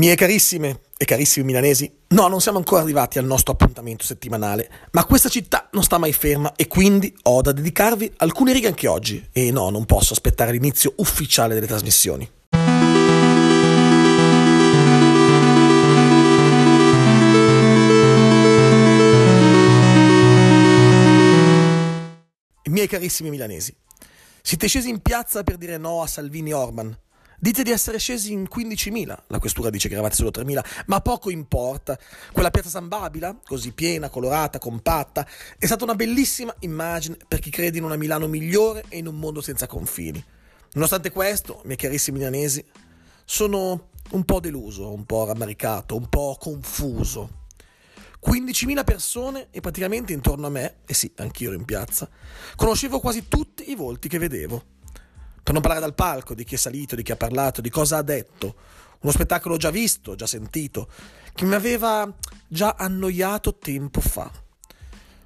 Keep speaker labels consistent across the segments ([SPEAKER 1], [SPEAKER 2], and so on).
[SPEAKER 1] Mie carissime e carissimi milanesi, no, non siamo ancora arrivati al nostro appuntamento settimanale, ma questa città non sta mai ferma e quindi ho da dedicarvi alcune righe anche oggi e no, non posso aspettare l'inizio ufficiale delle trasmissioni. Miei carissimi milanesi, siete scesi in piazza per dire no a Salvini Orban, Dite di essere scesi in 15.000, la questura dice che eravate solo 3.000, ma poco importa. Quella piazza San Babila, così piena, colorata, compatta, è stata una bellissima immagine per chi crede in una Milano migliore e in un mondo senza confini. Nonostante questo, miei carissimi milanesi, sono un po' deluso, un po' rammaricato, un po' confuso. 15.000 persone e praticamente intorno a me, e sì, anch'io ero in piazza, conoscevo quasi tutti i volti che vedevo. Per non parlare dal palco, di chi è salito, di chi ha parlato, di cosa ha detto. Uno spettacolo già visto, già sentito, che mi aveva già annoiato tempo fa.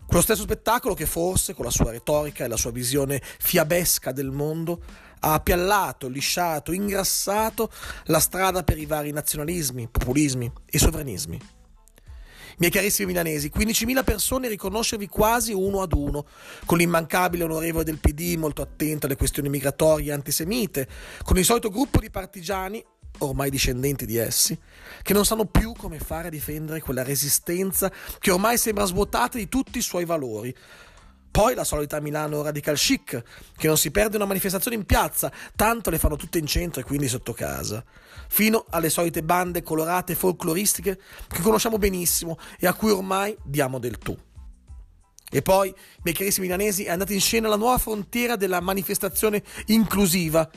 [SPEAKER 1] Quello stesso spettacolo che forse, con la sua retorica e la sua visione fiabesca del mondo, ha appiallato, lisciato, ingrassato la strada per i vari nazionalismi, populismi e sovranismi. Miei carissimi milanesi, 15.000 persone riconoscervi quasi uno ad uno, con l'immancabile onorevole del PD molto attento alle questioni migratorie antisemite, con il solito gruppo di partigiani, ormai discendenti di essi, che non sanno più come fare a difendere quella resistenza che ormai sembra svuotata di tutti i suoi valori, poi la solita Milano radical chic, che non si perde una manifestazione in piazza, tanto le fanno tutte in centro e quindi sotto casa. Fino alle solite bande colorate folcloristiche che conosciamo benissimo e a cui ormai diamo del tu. E poi, miei carissimi milanesi, è andata in scena la nuova frontiera della manifestazione inclusiva,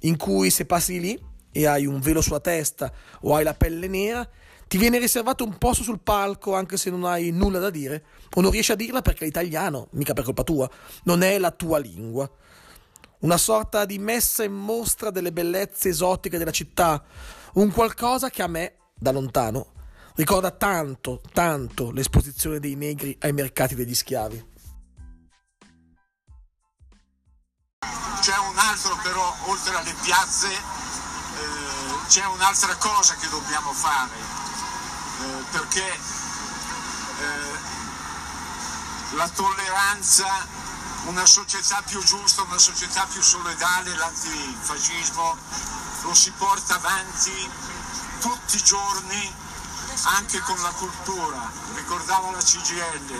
[SPEAKER 1] in cui se passi lì e hai un velo sulla testa o hai la pelle nera, ti viene riservato un posto sul palco anche se non hai nulla da dire, o non riesci a dirla perché l'italiano, mica per colpa tua, non è la tua lingua. Una sorta di messa in mostra delle bellezze esotiche della città, un qualcosa che a me, da lontano, ricorda tanto, tanto l'esposizione dei negri ai mercati degli schiavi.
[SPEAKER 2] C'è un altro però, oltre alle piazze, eh, c'è un'altra cosa che dobbiamo fare eh, perché eh, la tolleranza, una società più giusta, una società più solidale, l'antifascismo lo si porta avanti tutti i giorni anche con la cultura. Ricordavo la CGL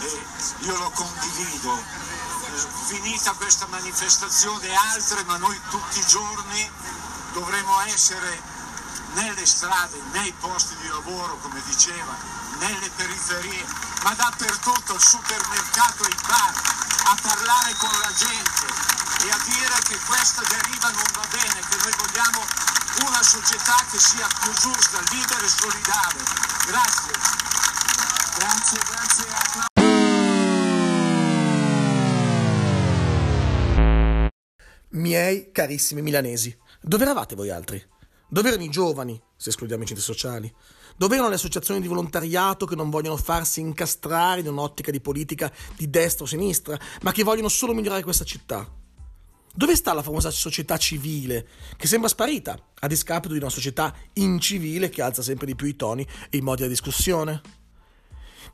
[SPEAKER 2] e io lo condivido. Eh, finita questa manifestazione altre, ma noi tutti i giorni dovremo essere nelle strade, nei posti di lavoro, come diceva, nelle periferie, ma dappertutto, al supermercato, ai bar, a parlare con la gente e a dire che questa deriva non va bene, che noi vogliamo una società che sia più giusta, libera e solidale. Grazie. Grazie, grazie a
[SPEAKER 1] Miei carissimi milanesi, dove eravate voi altri? Dove erano i giovani, se escludiamo i centri sociali? Dove erano le associazioni di volontariato che non vogliono farsi incastrare in un'ottica di politica di destra o sinistra, ma che vogliono solo migliorare questa città? Dove sta la famosa società civile, che sembra sparita, a discapito di una società incivile che alza sempre di più i toni e i modi di discussione?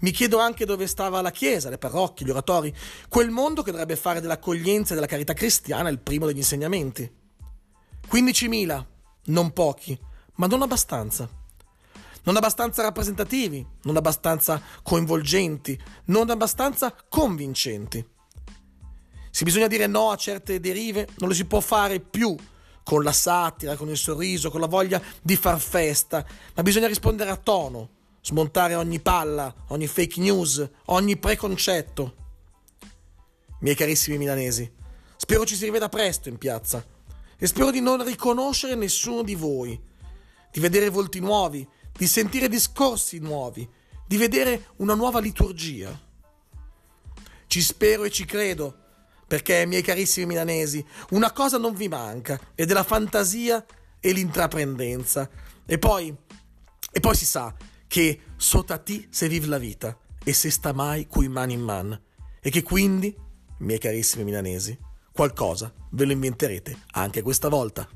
[SPEAKER 1] Mi chiedo anche dove stava la Chiesa, le parrocchie, gli oratori, quel mondo che dovrebbe fare dell'accoglienza e della carità cristiana il primo degli insegnamenti. 15.000 non pochi, ma non abbastanza. Non abbastanza rappresentativi, non abbastanza coinvolgenti, non abbastanza convincenti. Se bisogna dire no a certe derive, non lo si può fare più con la satira, con il sorriso, con la voglia di far festa, ma bisogna rispondere a tono, smontare ogni palla, ogni fake news, ogni preconcetto. Miei carissimi milanesi, spero ci si riveda presto in piazza e spero di non riconoscere nessuno di voi, di vedere volti nuovi, di sentire discorsi nuovi, di vedere una nuova liturgia. Ci spero e ci credo, perché, miei carissimi milanesi, una cosa non vi manca, ed è la fantasia e l'intraprendenza. E poi, e poi si sa che sota ti se vive la vita, e se sta mai cui mani in man, e che quindi, miei carissimi milanesi, qualcosa ve lo inventerete anche questa volta.